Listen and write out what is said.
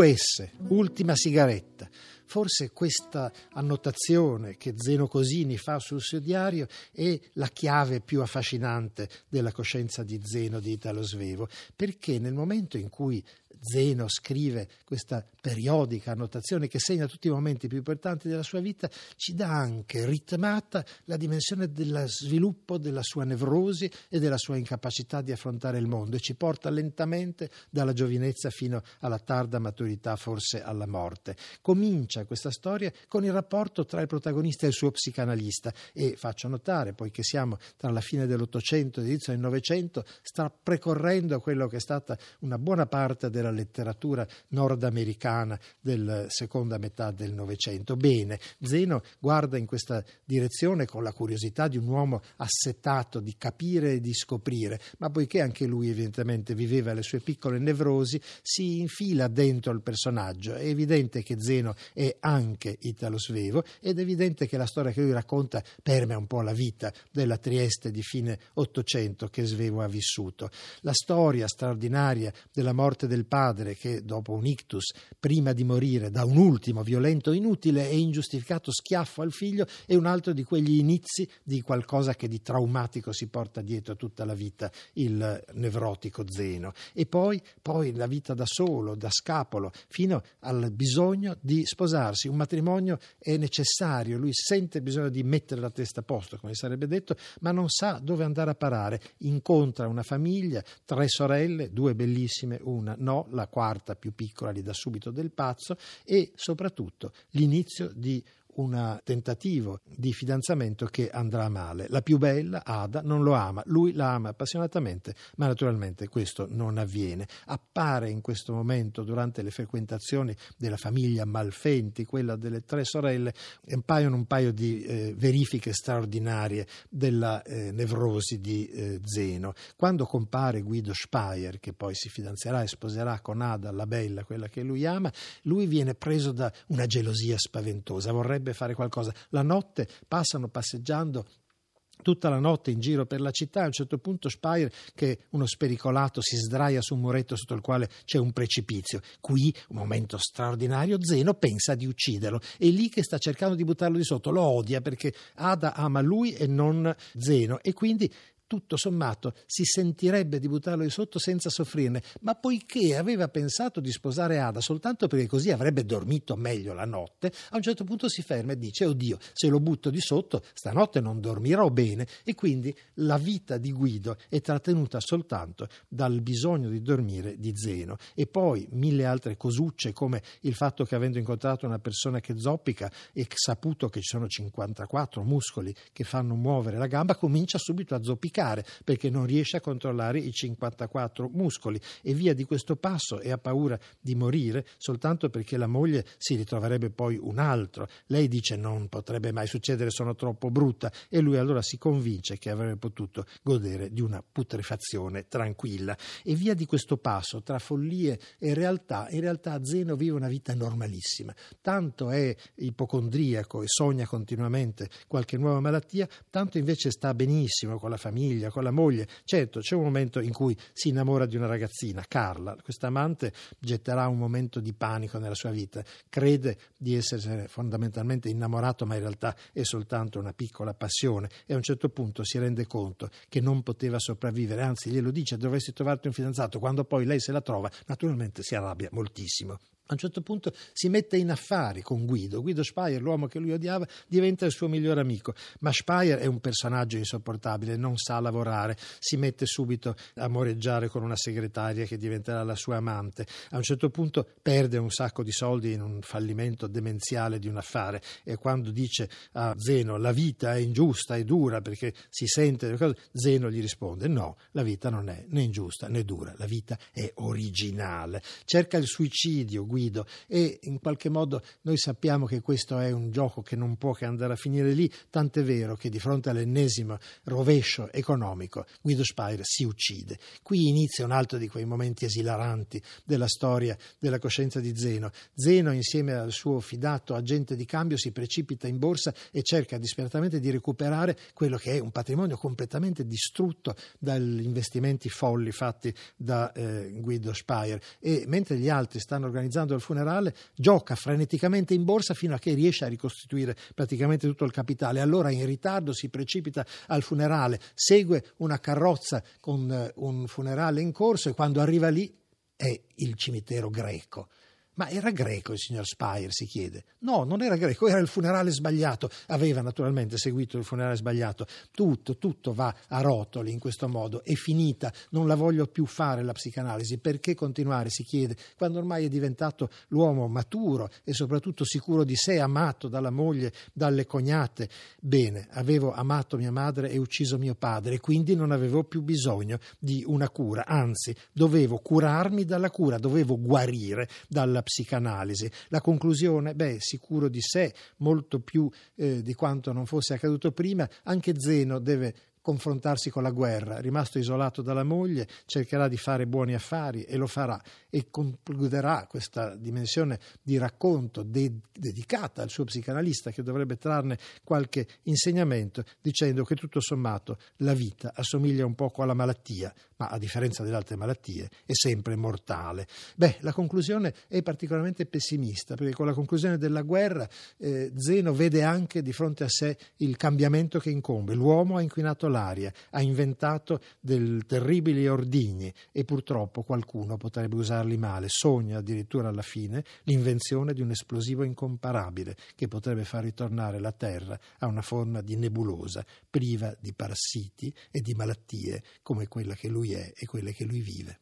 US, ultima sigaretta. Forse questa annotazione che Zeno Cosini fa sul suo diario è la chiave più affascinante della coscienza di Zeno di Italo Svevo, perché nel momento in cui Zeno scrive questa periodica annotazione che segna tutti i momenti più importanti della sua vita, ci dà anche ritmata la dimensione dello sviluppo della sua nevrosi e della sua incapacità di affrontare il mondo e ci porta lentamente dalla giovinezza fino alla tarda maturità, forse alla morte. Comincia questa storia con il rapporto tra il protagonista e il suo psicanalista e faccio notare, poiché siamo tra la fine dell'Ottocento e l'inizio del Novecento, sta precorrendo quello che è stata una buona parte della della letteratura nordamericana della seconda metà del Novecento. Bene, Zeno guarda in questa direzione con la curiosità di un uomo assetato di capire e di scoprire, ma poiché anche lui evidentemente viveva le sue piccole nevrosi, si infila dentro il personaggio. È evidente che Zeno è anche Italo Svevo ed è evidente che la storia che lui racconta permea un po' la vita della Trieste di fine Ottocento che Svevo ha vissuto. La storia straordinaria della morte del padre che dopo un ictus, prima di morire, dà un ultimo violento, inutile e ingiustificato schiaffo al figlio, è un altro di quegli inizi di qualcosa che di traumatico si porta dietro tutta la vita il nevrotico Zeno. E poi, poi la vita da solo, da scapolo, fino al bisogno di sposarsi. Un matrimonio è necessario, lui sente bisogno di mettere la testa a posto, come sarebbe detto, ma non sa dove andare a parare. Incontra una famiglia, tre sorelle, due bellissime, una no, la quarta più piccola gli dà subito del pazzo e soprattutto l'inizio di un tentativo di fidanzamento che andrà male. La più bella, Ada, non lo ama, lui la ama appassionatamente, ma naturalmente questo non avviene. Appare in questo momento, durante le frequentazioni della famiglia Malfenti, quella delle tre sorelle, appaiono un paio di eh, verifiche straordinarie della eh, nevrosi di eh, Zeno. Quando compare Guido Speyer, che poi si fidanzerà e sposerà con Ada, la bella, quella che lui ama, lui viene preso da una gelosia spaventosa, vorrebbe dovrebbe fare qualcosa. La notte passano passeggiando tutta la notte in giro per la città. A un certo punto Speyer, che uno spericolato, si sdraia su un muretto sotto il quale c'è un precipizio. Qui, un momento straordinario, Zeno pensa di ucciderlo. È lì che sta cercando di buttarlo di sotto. Lo odia perché Ada ama lui e non Zeno e quindi tutto sommato si sentirebbe di buttarlo di sotto senza soffrirne, ma poiché aveva pensato di sposare Ada soltanto perché così avrebbe dormito meglio la notte, a un certo punto si ferma e dice oddio, se lo butto di sotto stanotte non dormirò bene. E quindi la vita di Guido è trattenuta soltanto dal bisogno di dormire di Zeno. E poi mille altre cosucce come il fatto che avendo incontrato una persona che zoppica e saputo che ci sono 54 muscoli che fanno muovere la gamba comincia subito a zoppicare zoppicare perché non riesce a controllare i 54 muscoli. E via di questo passo e ha paura di morire soltanto perché la moglie si ritroverebbe poi un altro. Lei dice non potrebbe mai succedere, sono troppo brutta. E lui allora si convince che avrebbe potuto godere di una putrefazione tranquilla. E via di questo passo tra follie e realtà, in realtà Zeno vive una vita normalissima, tanto è ipocondriaco e sogna continuamente qualche nuova malattia, tanto invece sta benissimo con la famiglia famiglia, con la moglie. Certo, c'è un momento in cui si innamora di una ragazzina, Carla. Questa amante getterà un momento di panico nella sua vita. Crede di essere fondamentalmente innamorato, ma in realtà è soltanto una piccola passione. E a un certo punto si rende conto che non poteva sopravvivere, anzi glielo dice, dovresti trovarti un fidanzato. Quando poi lei se la trova, naturalmente si arrabbia moltissimo. A un certo punto si mette in affari con Guido. Guido Speyer, l'uomo che lui odiava, diventa il suo migliore amico. Ma Speyer è un personaggio insopportabile, non sa lavorare, si mette subito a moreggiare con una segretaria che diventerà la sua amante. A un certo punto perde un sacco di soldi in un fallimento demenziale di un affare e quando dice a Zeno la vita è ingiusta e dura perché si sente delle cose, Zeno gli risponde no, la vita non è né ingiusta né dura, la vita è originale. Cerca il suicidio, Guido Guido e in qualche modo noi sappiamo che questo è un gioco che non può che andare a finire lì, tant'è vero che di fronte all'ennesimo rovescio economico Guido Speyer si uccide. Qui inizia un altro di quei momenti esilaranti della storia della coscienza di Zeno. Zeno insieme al suo fidato agente di cambio si precipita in borsa e cerca disperatamente di recuperare quello che è un patrimonio completamente distrutto dagli investimenti folli fatti da eh, Guido Speyer e mentre gli altri stanno organizzando il funerale gioca freneticamente in borsa fino a che riesce a ricostituire praticamente tutto il capitale. Allora in ritardo si precipita al funerale, segue una carrozza con eh, un funerale in corso e quando arriva lì è il cimitero greco. Ma era greco il signor Spire, si chiede. No, non era greco, era il funerale sbagliato. Aveva naturalmente seguito il funerale sbagliato. Tutto, tutto va a rotoli in questo modo. È finita, non la voglio più fare la psicanalisi. Perché continuare, si chiede, quando ormai è diventato l'uomo maturo e soprattutto sicuro di sé, amato dalla moglie, dalle cognate. Bene, avevo amato mia madre e ucciso mio padre, quindi non avevo più bisogno di una cura. Anzi, dovevo curarmi dalla cura, dovevo guarire dalla psicanalisi. La conclusione, beh, sicuro di sé, molto più eh, di quanto non fosse accaduto prima, anche Zeno deve confrontarsi con la guerra, rimasto isolato dalla moglie, cercherà di fare buoni affari e lo farà e concluderà questa dimensione di racconto de- dedicata al suo psicanalista che dovrebbe trarne qualche insegnamento dicendo che tutto sommato la vita assomiglia un poco alla malattia, ma a differenza delle altre malattie è sempre mortale. Beh, la conclusione è particolarmente pessimista perché con la conclusione della guerra eh, Zeno vede anche di fronte a sé il cambiamento che incombe. L'uomo ha inquinato l'aria, ha inventato del terribili ordigni e purtroppo qualcuno potrebbe usarli male. Sogna addirittura alla fine l'invenzione di un esplosivo incomparabile che potrebbe far ritornare la Terra a una forma di nebulosa, priva di parassiti e di malattie come quella che lui è e quelle che lui vive.